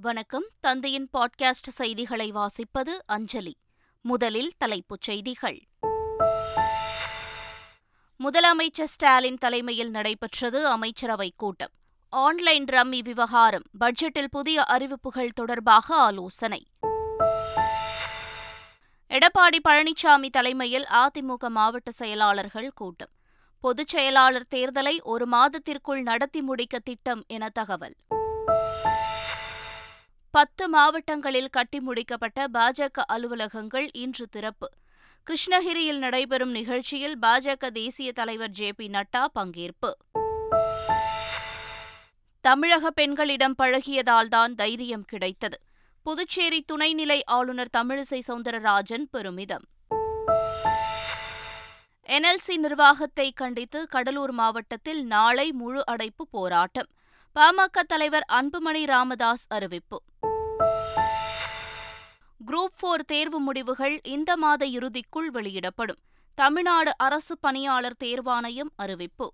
வணக்கம். தந்தையின் பாட்காஸ்ட் செய்திகளை வாசிப்பது அஞ்சலி. முதலில் தலைப்புச் செய்திகள். முதலமைச்சர் ஸ்டாலின் தலைமையில் நடைபெற்றது அமைச்சரவைக் கூட்டம். ஆன்லைன் ரம்மி விவகாரம் பட்ஜெட்டில் புதிய அறிவிப்புகள் தொடர்பாக ஆலோசனை. எடப்பாடி பழனிசாமி தலைமையில் அதிமுக மாவட்ட செயலாளர்கள் கூட்டம். பொதுச் செயலாளர் தேர்தலை ஒரு மாதத்திற்குள் நடத்தி முடிக்க திட்டம் என தகவல். பத்து மாவட்டங்களில் கட்டி முடிக்கப்பட்ட பாஜக அலுவலகங்கள் இன்று திறப்பு. கிருஷ்ணகிரியில் நடைபெறும் நிகழ்ச்சியில் பாஜக தேசிய தலைவர் ஜே பி நட்டா பங்கேற்பு. தமிழக பெண்களிடம் பழகியதால்தான் தைரியம் கிடைத்தது. புதுச்சேரி துணைநிலை ஆளுநர் தமிழிசை சவுந்தரராஜன் பெருமிதம். என்எல்சி நிர்வாகத்தை கண்டித்து கடலூர் மாவட்டத்தில் நாளை முழு அடைப்பு போராட்டம். பாமக தலைவர் அன்புமணி ராமதாஸ் அறிவிப்பு. குரூப் போர் தேர்வு முடிவுகள் இந்த மாத இறுதிக்குள் வெளியிடப்படும். தமிழ்நாடு அரசு பணியாளர் தேர்வாணையம் அறிவிப்பு.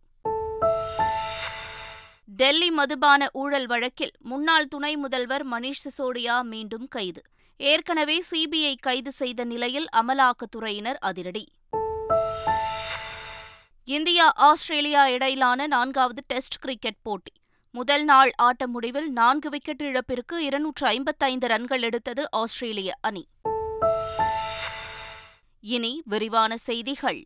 டெல்லி மதுபான ஊழல் வழக்கில் முன்னாள் துணை முதல்வர் மணீஷ் சிசோடியா மீண்டும் கைது. ஏற்கனவே சிபிஐ கைது செய்த நிலையில் அமலாக்கத்துறையினர் அதிரடி. இந்தியா ஆஸ்திரேலியா இடையிலான நான்காவது டெஸ்ட் கிரிக்கெட் போட்டி. முதல் நாள் ஆட்ட முடிவில் நான்கு விக்கெட் இழப்பிற்கு இருநூற்று ஐம்பத்தைந்து ரன்கள் எடுத்தது ஆஸ்திரேலிய அணி. இனி விரிவான செய்திகள்.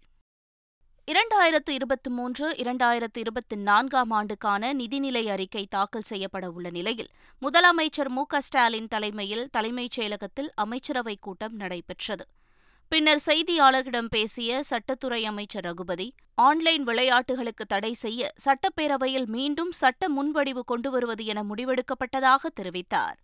இரண்டாயிரத்து இருபத்தி மூன்று இரண்டாயிரத்து இருபத்தி நான்காம் ஆண்டுக்கான நிதிநிலை அறிக்கை தாக்கல் செய்யப்பட உள்ள நிலையில் முதலமைச்சர் மு க ஸ்டாலின் தலைமையில் தலைமைச் செயலகத்தில் அமைச்சரவைக் கூட்டம் நடைபெற்றது. பின்னர் செய்தியாளர்களிடம் பேசிய சட்டத்துறை அமைச்சர் ரகுபதி ஆன்லைன் விளையாட்டுகளுக்கு தடை செய்ய சட்டப்பேரவையில் மீண்டும் சட்ட முன்வடிவு கொண்டுவருவது என முடிவெடுக்கப்பட்டதாக தெரிவித்தார்.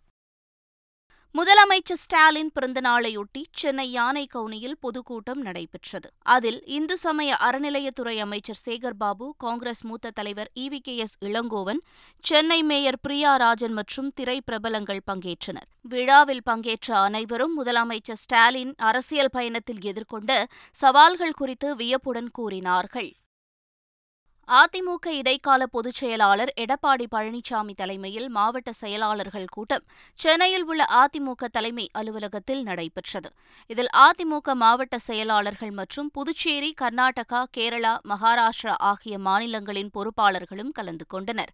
முதலமைச்சர் ஸ்டாலின் பிறந்தநாளையொட்டி சென்னை யானை கவுனியில் பொதுக்கூட்டம் நடைபெற்றது. அதில் இந்து சமய அறநிலையத்துறை அமைச்சர் சேகர்பாபு காங்கிரஸ் மூத்த தலைவர் EV K S Elangovan Chennai mayor Priya Rajan மற்றும் திரை பிரபலங்கள் பங்கேற்றனர். விழாவில் பங்கேற்ற அனைவரும் முதலமைச்சர் ஸ்டாலின் அரசியல் பயணத்தில் எதிர்கொண்ட சவால்கள் குறித்து வியப்புடன் கூறினார்கள். அதிமுக இடைக்கால பொதுச் செயலாளர் எடப்பாடி பழனிசாமி தலைமையில் மாவட்ட செயலாளர்கள் கூட்டம் சென்னையில் உள்ள அதிமுக தலைமை அலுவலகத்தில் நடைபெற்றது. இதில் அதிமுக மாவட்ட செயலாளர்கள் மற்றும் புதுச்சேரி கர்நாடகா கேரளா மகாராஷ்டிரா ஆகிய மாநிலங்களின் பொறுப்பாளர்களும் கலந்து கொண்டனர்.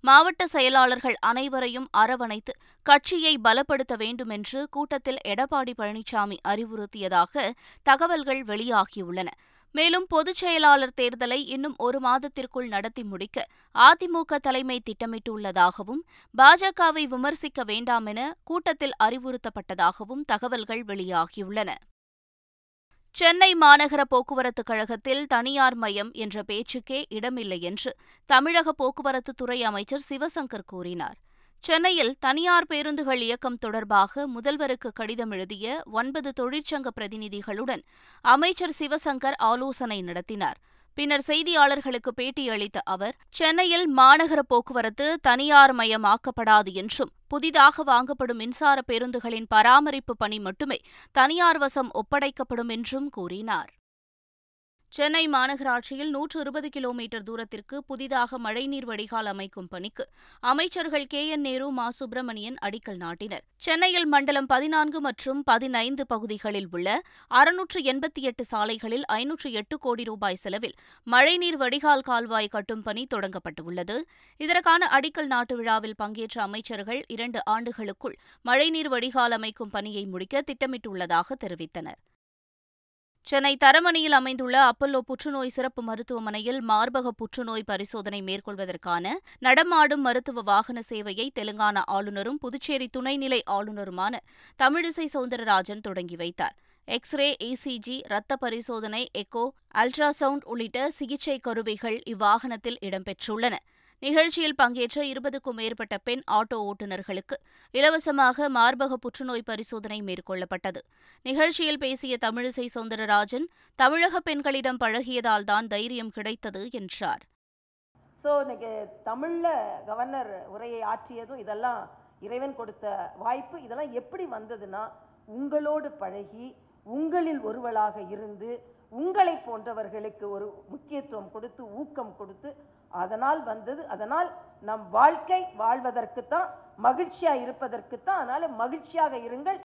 மாவட்ட செயலாளர்கள் அனைவரையும் அரவணைத்து கட்சியை பலப்படுத்த வேண்டும் என்று கூட்டத்தில் எடப்பாடி பழனிசாமி அறிவுறுத்தியதாக தகவல்கள் வெளியாகியுள்ளன. மேலும் பொதுச் செயலாளர் தேர்தலை இன்னும் ஒரு மாதத்திற்குள் நடத்தி முடிக்க அதிமுக தலைமை திட்டமிட்டுள்ளதாகவும் பாஜகவை விமர்சிக்க வேண்டாம் என கூட்டத்தில் அறிவுறுத்தப்பட்டதாகவும் தகவல்கள் வெளியாகியுள்ளன. சென்னை மாநகர போக்குவரத்துக் கழகத்தில் தனியார் மயம் என்ற பேச்சுக்கே இடமில்லை என்று தமிழக போக்குவரத்துத்துறை அமைச்சர் சிவசங்கர் கூறினார். சென்னையில் தனியார் பேருந்துகள் இயக்கம் தொடர்பாக முதல்வருக்கு கடிதம் எழுதிய ஒன்பது தொழிற்சங்க பிரதிநிதிகளுடன் அமைச்சர் சிவசங்கர் ஆலோசனை நடத்தினார். பின்னர் செய்தியாளர்களுக்கு பேட்டியளித்த அவர் சென்னையில் மாநகர போக்குவரத்து தனியார் மயமாக்கப்படாது என்றும் புதிதாக வாங்கப்படும் மின்சார பேருந்துகளின் பராமரிப்பு பணி மட்டுமே தனியார் வசம் ஒப்படைக்கப்படும் என்றும் கூறினார். சென்னை மாநகராட்சியில் நூற்று இருபது கிலோமீட்டர் தூரத்திற்கு புதிதாக மழைநீர் வடிகால் அமைக்கும் பணிக்கு அமைச்சர்கள் கே. என். நேரு மா. சுப்பிரமணியன் அடிக்கல் நாட்டினர். சென்னையில் மண்டலம் பதினான்கு மற்றும் பதினைந்து பகுதிகளில் உள்ள அறுநூற்று எண்பத்தி எட்டு சாலைகளில் ஐநூற்று எட்டு கோடி ரூபாய் செலவில் மழைநீர் வடிகால் கால்வாய் கட்டும் பணி தொடங்கப்பட்டுள்ளது. இதற்கான அடிக்கல் நாட்டு விழாவில் பங்கேற்ற அமைச்சர்கள் இரண்டு ஆண்டுகளுக்குள் மழைநீர் வடிகால் அமைக்கும் பணியை முடிக்க திட்டமிட்டுள்ளதாக தெரிவித்தனர். சென்னை தரமணியில் அமைந்துள்ள அப்பல்லோ புற்றுநோய் சிறப்பு மருத்துவமனையில் மார்பக புற்றுநோய் பரிசோதனை மேற்கொள்வதற்கான நடமாடும் மருத்துவ வாகன சேவையை தெலுங்கானா ஆளுநரும் புதுச்சேரி துணைநிலை ஆளுநருமான தமிழிசை சவுந்தரராஜன் தொடங்கி வைத்தார். எக்ஸ்ரே இசிஜி ரத்த பரிசோதனை எக்கோ அல்ட்ராசவுண்ட் உள்ளிட்ட சிகிச்சை கருவிகள் இவ்வாகனத்தில் இடம்பெற்றுள்ளன. நிகழ்ச்சியில் பங்கேற்ற இருபதுக்கும் மேற்பட்ட பெண் ஆட்டோ ஓட்டுநர்களுக்கு இலவசமாக மார்பக புற்றுநோய் பரிசோதனை மேற்கொள்ளப்பட்டது. நிகழ்ச்சியில் பேசிய தமிழிசை சவுந்தரராஜன் தமிழக பெண்களிடம் பழகியதால் தான் தைரியம் கிடைத்தது என்றார். ஸோ இன்னைக்கு தமிழில் கவர்னர் உரையை ஆற்றியதும் இதெல்லாம் இறைவன் கொடுத்த வாய்ப்பு. இதெல்லாம் எப்படி வந்ததுன்னா உங்களோடு பழகி உங்களில் ஒருவளாக இருந்து உங்களை போன்றவர்களுக்கு ஒரு முக்கியத்துவம் கொடுத்து ஊக்கம் கொடுத்து அதனால் வந்தது அதனால் நம் வாழ்க்கை வாழ்வதற்குத்தான் மகிழ்ச்சியா இருப்பதற்குத்தான் அதனால் மகிழ்ச்சியாக இருங்கள்.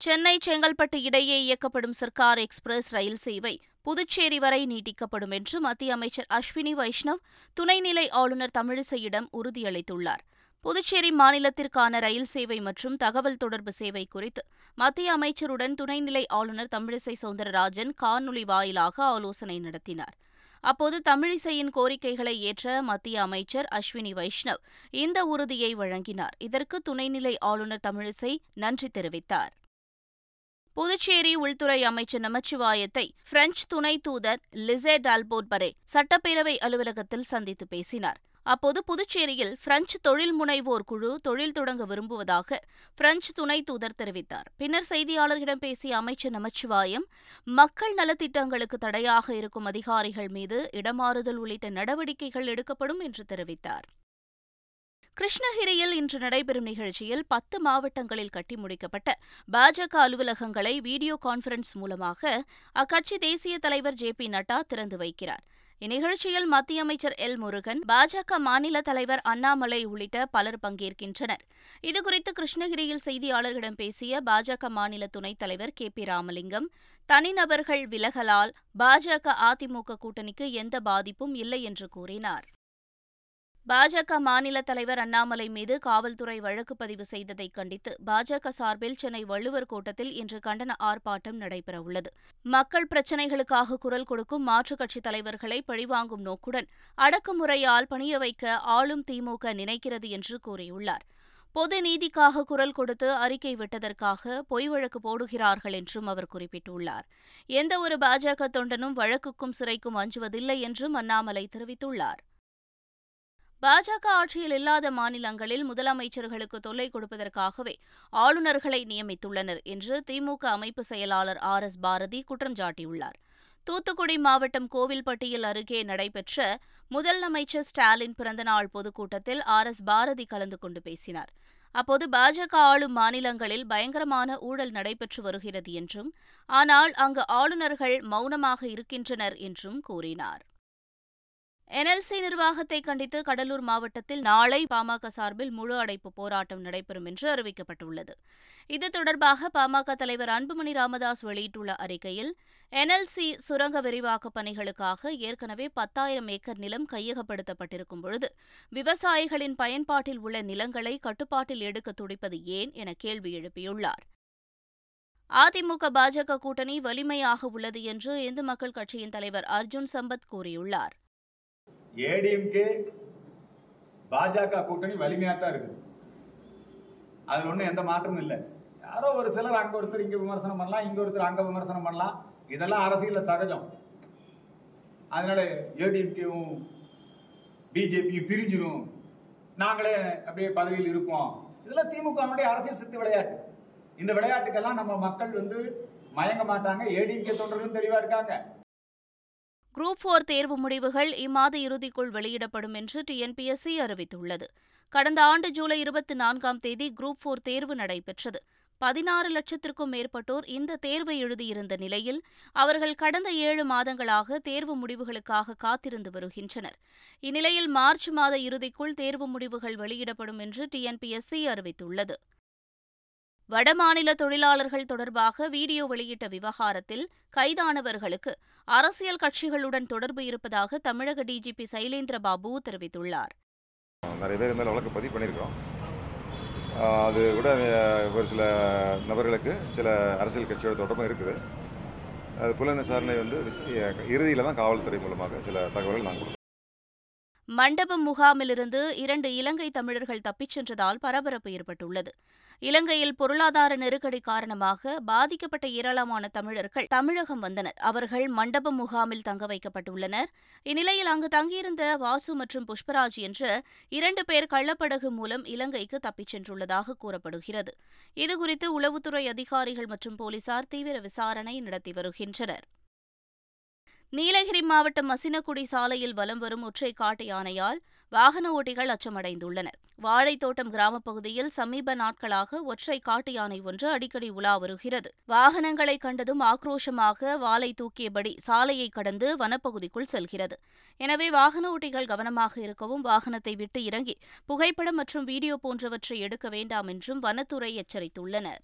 சென்னை செங்கல்பட்டு இடையே இயக்கப்படும் சர்க்கார் எக்ஸ்பிரஸ் ரயில் சேவை புதுச்சேரி வரை நீட்டிக்கப்படும் என்று மத்திய அமைச்சர் அஸ்வினி வைஷ்ணவ் துணைநிலை ஆளுநர் தமிழிசையிடம் உறுதியளித்துள்ளார். புதுச்சேரி மாநிலத்திற்கான ரயில் சேவை மற்றும் தகவல் தொடர்பு சேவை குறித்து மத்திய அமைச்சருடன் துணைநிலை ஆளுநர் தமிழிசை சவுந்தரராஜன் காணொலி வாயிலாக ஆலோசனை நடத்தினார். அப்போது தமிழிசையின் கோரிக்கைகளை ஏற்ற மத்திய அமைச்சர் அஸ்வினி வைஷ்ணவ் இந்த உறுதியை வழங்கினார். இதற்கு துணைநிலை ஆளுநர் தமிழிசை நன்றி தெரிவித்தார். புதுச்சேரி உள்துறை அமைச்சர் நமச்சிவாயத்தை பிரெஞ்சு துணை தூதர் லிசே டால்போட்பரே சட்டப்பேரவை அலுவலகத்தில் சந்தித்து பேசினார். அப்போது புதுச்சேரியில் பிரெஞ்சு தொழில் முனைவோர் குழு தொழில் தொடங்க விரும்புவதாக பிரெஞ்சு துணை தூதர் தெரிவித்தார். பின்னர் செய்தியாளர்களிடம் பேசிய அமைச்சர் நமச்சிவாயம் மக்கள் நலத்திட்டங்களுக்கு தடையாக இருக்கும் அதிகாரிகள் மீது இடமாறுதல் உள்ளிட்ட நடவடிக்கைகள் எடுக்கப்படும் என்று தெரிவித்தார். கிருஷ்ணகிரியில் இன்று நடைபெறும் நிகழ்ச்சியில் பத்து மாவட்டங்களில் கட்டி முடிக்கப்பட்ட பாஜக அலுவலகங்களை வீடியோ கான்பரன்ஸ் மூலமாக அக்கட்சி தேசிய தலைவர் ஜே பி நட்டா திறந்து வைக்கிறார். இந்நிகழ்ச்சியில் மத்திய அமைச்சர் எல் முருகன் பாஜக மாநில தலைவர் அண்ணாமலை உள்ளிட்ட பலர் பங்கேற்கின்றனர். இதுகுறித்து கிருஷ்ணகிரியில் செய்தியாளர்களிடம் பேசிய பாஜக மாநில துணைத் தலைவர் கே பி ராமலிங்கம் தனிநபர்கள் விலகலால் பாஜக அதிமுக கூட்டணிக்கு எந்த பாதிப்பும் இல்லை என்று கூறினார். பாஜக மாநில தலைவர் அண்ணாமலை மீது காவல்துறை வழக்கு பதிவு செய்ததை கண்டித்து பாஜக சார்பில் சென்னை வள்ளுவர் கூட்டத்தில் இன்று கண்டன ஆர்ப்பாட்டம் நடைபெறவுள்ளது. மக்கள் பிரச்சினைகளுக்காக குரல் கொடுக்கும் மாற்றுக் கட்சித் தலைவர்களை பழிவாங்கும் நோக்குடன் அடக்குமுறையால் பணிய வைக்க ஆளும் திமுக நினைக்கிறது என்று கூறியுள்ளார். பொது நீதிக்காக குரல் கொடுத்து அறிக்கை விட்டதற்காக பொய் வழக்கு போடுகிறார்கள் என்றும் அவர் குறிப்பிட்டுள்ளார். எந்தவொரு பாஜக தொண்டனும் வழக்குக்கும் சிறைக்கும் அஞ்சுவதில்லை என்றும் அண்ணாமலை தெரிவித்துள்ளார். பாஜக ஆட்சியில் இல்லாத மாநிலங்களில் முதலமைச்சர்களுக்கு தொல்லை கொடுப்பதற்காகவே ஆளுநர்களை நியமித்துள்ளனர் என்று திமுக அமைப்பு செயலாளர் ஆர் எஸ் பாரதி குற்றம் சாட்டியுள்ளார். தூத்துக்குடி மாவட்டம் கோவில்பட்டியில் அருகே நடைபெற்ற முதலமைச்சர் ஸ்டாலின் பிறந்தநாள் பொதுக்கூட்டத்தில் ஆர் எஸ் பாரதி கலந்து கொண்டு பேசினார். அப்போது பாஜக ஆளும் மாநிலங்களில் பயங்கரமான ஊழல் நடைபெற்று வருகிறது என்றும் ஆனால் அங்கு ஆளுநர்கள் மௌனமாக இருக்கின்றனர் என்றும் கூறினார். என்எல்சி நிர்வாகத்தை கண்டித்து கடலூர் மாவட்டத்தில் நாளை பாமக சார்பில் முழு அடைப்பு போராட்டம் நடைபெறும் என்று அறிவிக்கப்பட்டுள்ளது. இது தொடர்பாக பாமக தலைவர் அன்புமணி ராமதாஸ் வெளியிட்டுள்ள அறிக்கையில் என்எல்சி சுரங்க விரிவாக்கப் பணிகளுக்காக ஏற்கனவே பத்தாயிரம் ஏக்கர் நிலம் கையகப்படுத்தப்பட்டிருக்கும் பொழுது விவசாயிகளின் பயன்பாட்டில் உள்ள நிலங்களை கட்டுப்பாட்டில் எடுக்க துடிப்பது ஏன் என கேள்வி எழுப்பியுள்ளார். அதிமுக பாஜக கூட்டணி வலிமையாக உள்ளது என்று இந்து மக்கள் கட்சியின் தலைவர் அர்ஜுன் சம்பத் கூறியுள்ளார். ஏடிஎம்கே பாஜக கூட்டணி வலிமையாக தான் இருக்குது. அதில் ஒன்றும் எந்த மாற்றமும் இல்லை. யாரோ ஒரு சிலர் அங்கே ஒருத்தர் இங்கே விமர்சனம் பண்ணலாம் இங்கே ஒருத்தர் அங்கே விமர்சனம் பண்ணலாம். இதெல்லாம் அரசியலில் சகஜம். அதனால ஏடிஎம்கேவும் பிஜேபியும் பிரிஞ்சிரும். நாங்களே அப்படியே பதவியில் இருப்போம். இதெல்லாம் திமுகவுடைய அரசியல் சித்து விளையாட்டு. இந்த விளையாட்டுக்கெல்லாம் நம்ம மக்கள் வந்து மயங்க மாட்டாங்க. ஏடிஎம்கே தொண்டர்களும் தெளிவாக இருக்காங்க. குரூப் போர் தேர்வு முடிவுகள் இம்மாத இறுதிக்குள் வெளியிடப்படும் என்று டிஎன்பிஎஸ்சி அறிவித்துள்ளது. கடந்த ஆண்டு ஜூலை இருபத்தி நான்காம் தேதி குரூப் போர் தேர்வு நடைபெற்றது. பதினாறு லட்சத்திற்கும் மேற்பட்டோர் இந்த தேர்வை எழுதியிருந்த நிலையில் அவர்கள் கடந்த ஏழு மாதங்களாக தேர்வு முடிவுகளுக்காக காத்திருந்து வருகின்றனர். இந்நிலையில் மார்ச் மாத இறுதிக்குள் தேர்வு முடிவுகள் வெளியிடப்படும் என்று டிஎன்பிஎஸ்சி அறிவித்துள்ளது. வடமாநில தொழிலாளர்கள் தொடர்பாக வீடியோ வெளியிட்ட விவகாரத்தில் கைதானவர்களுக்கு அரசியல் கட்சிகளுடன் தொடர்பு இருப்பதாக தமிழக டிஜிபி சைலேந்திர பாபு தெரிவித்துள்ளார். நிறைய பேர் இருந்தாலும் வழக்கு பதிவு பண்ணியிருக்கிறோம். அது கூட ஒரு சில நபர்களுக்கு சில அரசியல் கட்சியோட தொடர்பும் இருக்குது. அது புலன் விசாரணை வந்து இறுதியில் தான் காவல்துறை மூலமாக சில தகவல்கள் நாங்கள் மண்டபம் முகாமிலிருந்து இரண்டு இலங்கை தமிழர்கள் தப்பிச் சென்றதால் பரபரப்பு ஏற்பட்டுள்ளது. இலங்கையில் பொருளாதார நெருக்கடி காரணமாக பாதிக்கப்பட்ட ஏராளமான தமிழர்கள் தமிழகம் வந்தனர். அவர்கள் மண்டபம் முகாமில் தங்க வைக்கப்பட்டுள்ளனர். இந்நிலையில் அங்கு தங்கியிருந்த வாசு மற்றும் புஷ்பராஜ் என்ற இரண்டு பேர் கள்ளப்படகு மூலம் இலங்கைக்கு தப்பிச் சென்றுள்ளதாக கூறப்படுகிறது. இதுகுறித்து உளவுத்துறை அதிகாரிகள் மற்றும் போலீசார் தீவிர விசாரணை நடத்தி வருகின்றனர். நீலகிரி மாவட்டம் மசினக்குடி சாலையில் வலம் வரும் ஒற்றை காட்டு யானையால் வாகன ஓட்டிகள் அச்சமடைந்துள்ளனர். வாழைத்தோட்டம் கிராமப் பகுதியில் சமீப நாட்களாக ஒற்றை காட்டு யானை ஒன்று அடிக்கடி உலா வருகிறது. வாகனங்களை கண்டதும் ஆக்ரோஷமாக வாலை தூக்கியபடி சாலையை கடந்து வனப்பகுதிக்குள் செல்கிறது. எனவே வாகன ஓட்டிகள் கவனமாக இருக்கவும் வாகனத்தை விட்டு இறங்கி புகைப்படம் மற்றும் வீடியோ போன்றவற்றை எடுக்க வேண்டாம் என்றும் வனத்துறை எச்சரித்துள்ளனர்.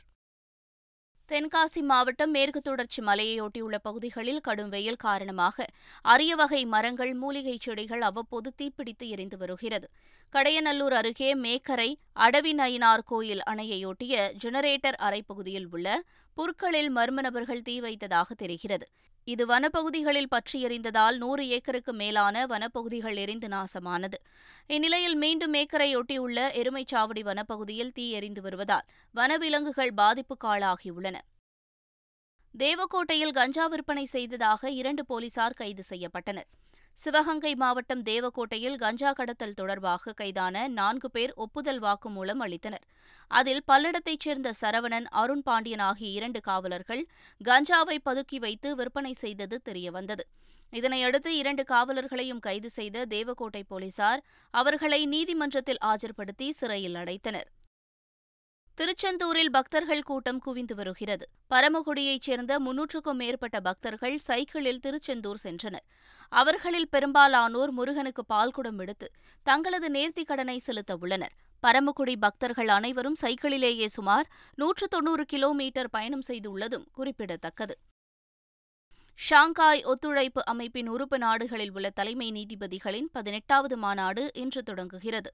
தென்காசி மாவட்டம் மேற்கு தொடர்ச்சி மலையையொட்டியுள்ள பகுதிகளில் கடும் வெயில் காரணமாக அரிய வகை மரங்கள் மூலிகைச் செடிகள் அவ்வப்போது தீப்பிடித்து எரிந்து வருகிறது. கடையநல்லூர் அருகே மேக்கரை அடவி நயினார் கோயில் அணையையொட்டிய ஜெனரேட்டர் அறை பகுதியில் உள்ள புற்களில் மர்ம நபர்கள் தீ வைத்ததாக தெரிகிறது. இது வனப்பகுதிகளில் பற்றியறிந்ததால் நூறு ஏக்கருக்கு மேலான வனப்பகுதிகள் எரிந்து நாசமானது. இந்நிலையில் மீண்டும் ஏக்கரையொட்டியுள்ள எருமைச்சாவடி வனப்பகுதியில் தீ எரிந்து வருவதால் வனவிலங்குகள் பாதிப்புக்காளாகியுள்ளன தேவக்கோட்டையில் கஞ்சா விற்பனை செய்ததாக இரண்டு போலீசார் கைது செய்யப்பட்டனர். சிவகங்கை மாவட்டம் தேவக்கோட்டையில் கஞ்சா கடத்தல் தொடர்பாக கைதான நான்கு பேர் ஒப்புதல் வாக்குமூலம் அளித்தனர். அதில் பல்லடத்தைச் சேர்ந்த சரவணன் அருண் பாண்டியன் ஆகிய இரண்டு காவலர்கள் கஞ்சாவை பதுக்கி வைத்து விற்பனை செய்தது தெரியவந்தது. இதனையடுத்து இரண்டு காவலர்களையும் கைது செய்த தேவக்கோட்டை போலீசார் அவர்களை நீதிமன்றத்தில் ஆஜர்படுத்தி சிறையில் அடைத்தனர். திருச்செந்தூரில் பக்தர்கள் கூட்டம் குவிந்து வருகிறது. பரமக்குடியைச் சேர்ந்த முன்னூற்றுக்கும் மேற்பட்ட பக்தர்கள் சைக்கிளில் திருச்செந்தூர் சென்றனர். அவர்களில் பெரும்பாலானோர் முருகனுக்கு பால்குடம் எடுத்து தங்களது நேர்த்திக் கடனை செலுத்த உள்ளனர். பரமக்குடி பக்தர்கள் அனைவரும் சைக்கிளிலேயே சுமார் நூற்று தொன்னூறு கிலோமீட்டர் பயணம் செய்துள்ளதும் குறிப்பிடத்தக்கது. ஷாங்காய் ஒத்துழைப்பு அமைப்பின் உறுப்பு நாடுகளில் உள்ள தலைமை நீதிபதிகளின் பதினெட்டாவது மாநாடு இன்று தொடங்குகிறது.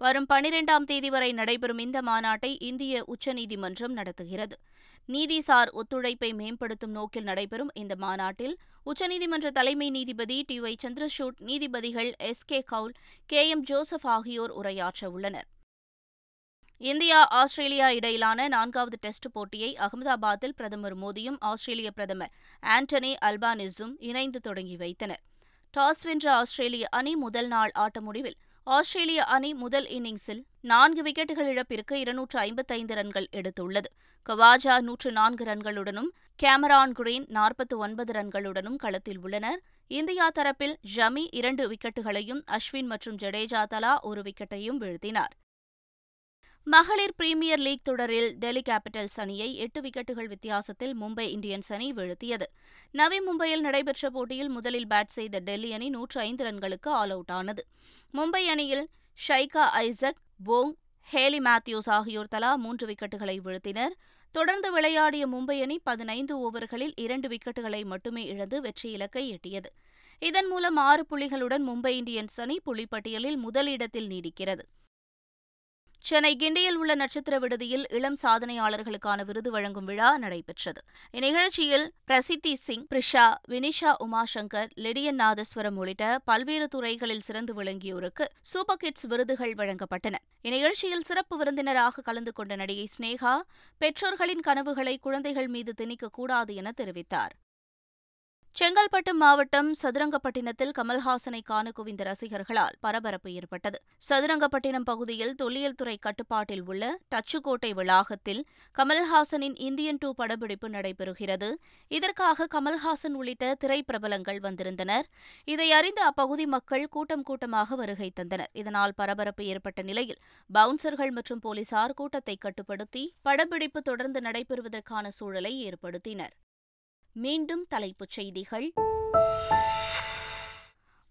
வரும் பனிரெண்டாம் தேதி வரை நடைபெறும் இந்த மாநாட்டை இந்திய உச்சநீதிமன்றம் நடத்துகிறது. நீதிசார் ஒத்துழைப்பை மேம்படுத்தும் நோக்கில் நடைபெறும் இந்த மாநாட்டில் உச்சநீதிமன்ற தலைமை நீதிபதி டி ஒய் சந்திரசூட் நீதிபதிகள் S. K. Kaul K. M. Joseph ஆகியோர் உரையாற்ற உள்ளனர் இந்தியா ஆஸ்திரேலியா இடையிலான நான்காவது டெஸ்ட் போட்டியை அகமதாபாத்தில் பிரதமர் மோடியும் ஆஸ்திரேலிய பிரதமர் ஆண்டனி அல்பானிஸும் இணைந்து தொடங்கி வைத்தனர். டாஸ் வென்ற ஆஸ்திரேலிய அணி முதல் நாள் ஆட்ட முடிவில் ஆஸ்திரேலிய அணி முதல் இன்னிங்ஸில் நான்கு விக்கெட்டுகள் இழப்பிற்கு இருநூற்று ஐம்பத்தைந்து ரன்கள் எடுத்துள்ளது. கவாஜா நூற்று நான்கு ரன்களுடனும் கேமரான் குரீன் நாற்பத்து ஒன்பது ரன்களுடனும் களத்தில் உள்ளனர். இந்தியா தரப்பில் ஜமி இரண்டு விக்கெட்டுகளையும் அஸ்வின் மற்றும் ஜடேஜா தலா ஒரு விக்கெட்டையும் வீழ்த்தினார். மகளிர் பிரீமியர் லீக் தொடரில் டெல்லி கேபிட்டல்ஸ் அணியை எட்டு விக்கெட்டுகள் வித்தியாசத்தில் மும்பை இந்தியன்ஸ் அணி வீழ்த்தியது. நவி மும்பையில் நடைபெற்ற போட்டியில் முதலில் பேட் செய்த டெல்லி அணி நூற்று ஐந்து ரன்களுக்கு ஆல் அவுட் ஆனது. மும்பை அணியில் ஷைகா ஐசக் போங் ஹேலி மேத்யூஸ் ஆகியோர் தலா மூன்று விக்கெட்டுகளை வீழ்த்தினர். தொடர்ந்து விளையாடிய மும்பை அணி பதினைந்து ஓவர்களில் இரண்டு விக்கெட்டுகளை மட்டுமே இழந்து வெற்றி இலக்கை எட்டியது. இதன் மூலம் ஆறு புள்ளிகளுடன் மும்பை இந்தியன்ஸ் அணி புள்ளிப்பட்டியலில் முதலிடத்தில் நீடிக்கிறது. சென்னை கிண்டியில் உள்ள நட்சத்திர விடுதியில் இளம் சாதனையாளர்களுக்கான விருது வழங்கும் விழா நடைபெற்றது. இந்நிகழ்ச்சியில் பிரசித்தி சிங் பிரிஷா வினிஷா உமாசங்கர் லெடியன் நாதஸ்வரம் உள்ளிட்ட பல்வேறு துறைகளில் சிறந்து விளங்கியோருக்கு சூப்பர் கிட்ஸ் விருதுகள் வழங்கப்பட்டன. இந்நிகழ்ச்சியில் சிறப்பு விருந்தினராக கலந்து கொண்ட நடிகை ஸ்னேகா பெற்றோர்களின் கனவுகளை குழந்தைகள் மீது திணிக்கக்கூடாது என தெரிவித்தார். செங்கல்பட்டு மாவட்டம் சதுரங்கப்பட்டினத்தில் கமல்ஹாசனை காண குவிந்த ரசிகர்களால் பரபரப்பு ஏற்பட்டது. சதுரங்கப்பட்டினம் பகுதியில் தொல்லியல் துறை கட்டுப்பாட்டில் உள்ள டச்சுக்கோட்டை வளாகத்தில் கமல்ஹாசனின் இந்தியன் டூ படப்பிடிப்பு நடைபெறுகிறது. இதற்காக கமல்ஹாசன் உள்ளிட்ட திரைப்பிரபலங்கள் வந்திருந்தனர். இதை அறிந்த அப்பகுதி மக்கள் கூட்டம் கூட்டமாக வருகை தந்தனர். இதனால் பரபரப்பு ஏற்பட்ட நிலையில் பவுன்சர்கள் மற்றும் போலீசார் கூட்டத்தை கட்டுப்படுத்தி படப்பிடிப்பு தொடர்ந்து நடைபெறுவதற்கான சூழலை ஏற்படுத்தினர். மீண்டும் தலைப்புச் செய்திகள்.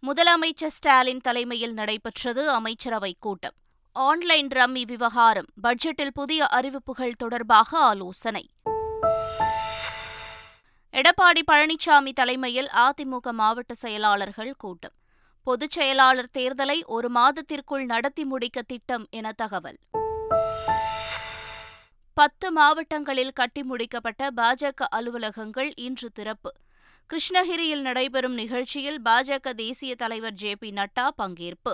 முதலமைச்சர் ஸ்டாலின் தலைமையில் நடைபெற்றது அமைச்சரவைக் கூட்டம். ஆன்லைன் ரம்மி விவகாரம் பட்ஜெட்டில் புதிய அறிவிப்புகள் தொடர்பாக ஆலோசனை. எடப்பாடி பழனிசாமி தலைமையில் அதிமுக மாவட்ட செயலாளர்கள் கூட்டம். பொதுச் செயலாளர் தேர்தலை ஒரு மாதத்திற்குள் நடத்தி முடிக்க திட்டம் என தகவல். பத்து மாவட்டங்களில் கட்டி முடிக்கப்பட்ட பாஜக அலுவலகங்கள் இன்று திறப்பு. கிருஷ்ணகிரியில் நடைபெறும் நிகழ்ச்சியில் பாஜக தேசிய தலைவர் ஜே பி நட்டா பங்கேற்பு.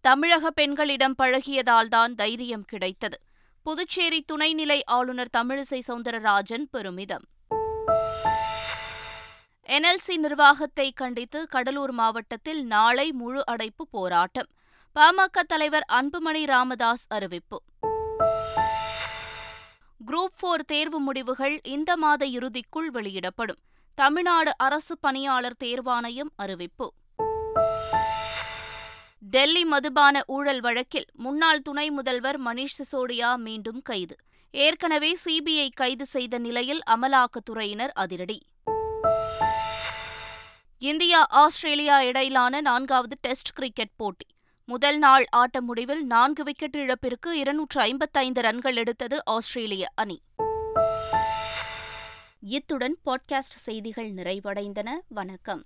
தமிழக பெண்களிடம் பழகியதால்தான் தைரியம் கிடைத்தது. புதுச்சேரி துணைநிலை ஆளுநர் தமிழிசை சவுந்தரராஜன் பெருமிதம். என்எல்சி நிர்வாகத்தை கண்டித்து கடலூர் மாவட்டத்தில் நாளை முழு அடைப்பு போராட்டம். பாமக தலைவர் அன்புமணி ராமதாஸ் அறிவிப்பு. குரூப் போர் தேர்வு முடிவுகள் இந்த மாத இறுதிக்குள் வெளியிடப்படும். தமிழ்நாடு அரசு பணியாளர் தேர்வாணையம் அறிவிப்பு. டெல்லி மதுபான ஊழல் வழக்கில் முன்னாள் துணை முதல்வர் மணீஷ் சிசோடியா மீண்டும் கைது. ஏற்கனவே சிபிஐ கைது செய்த நிலையில் அமலாக்கத்துறையினர் அதிரடி. இந்தியா ஆஸ்திரேலியா இடையிலான நான்காவது டெஸ்ட் கிரிக்கெட் போட்டி. முதல் நாள் ஆட்ட முடிவில் நான்கு விக்கெட் இழப்பிற்கு இருநூற்று ஐம்பத்தைந்து ரன்கள் எடுத்தது ஆஸ்திரேலிய அணி. இத்துடன் பாட்காஸ்ட் செய்திகள் நிறைவடைந்தன. வணக்கம்.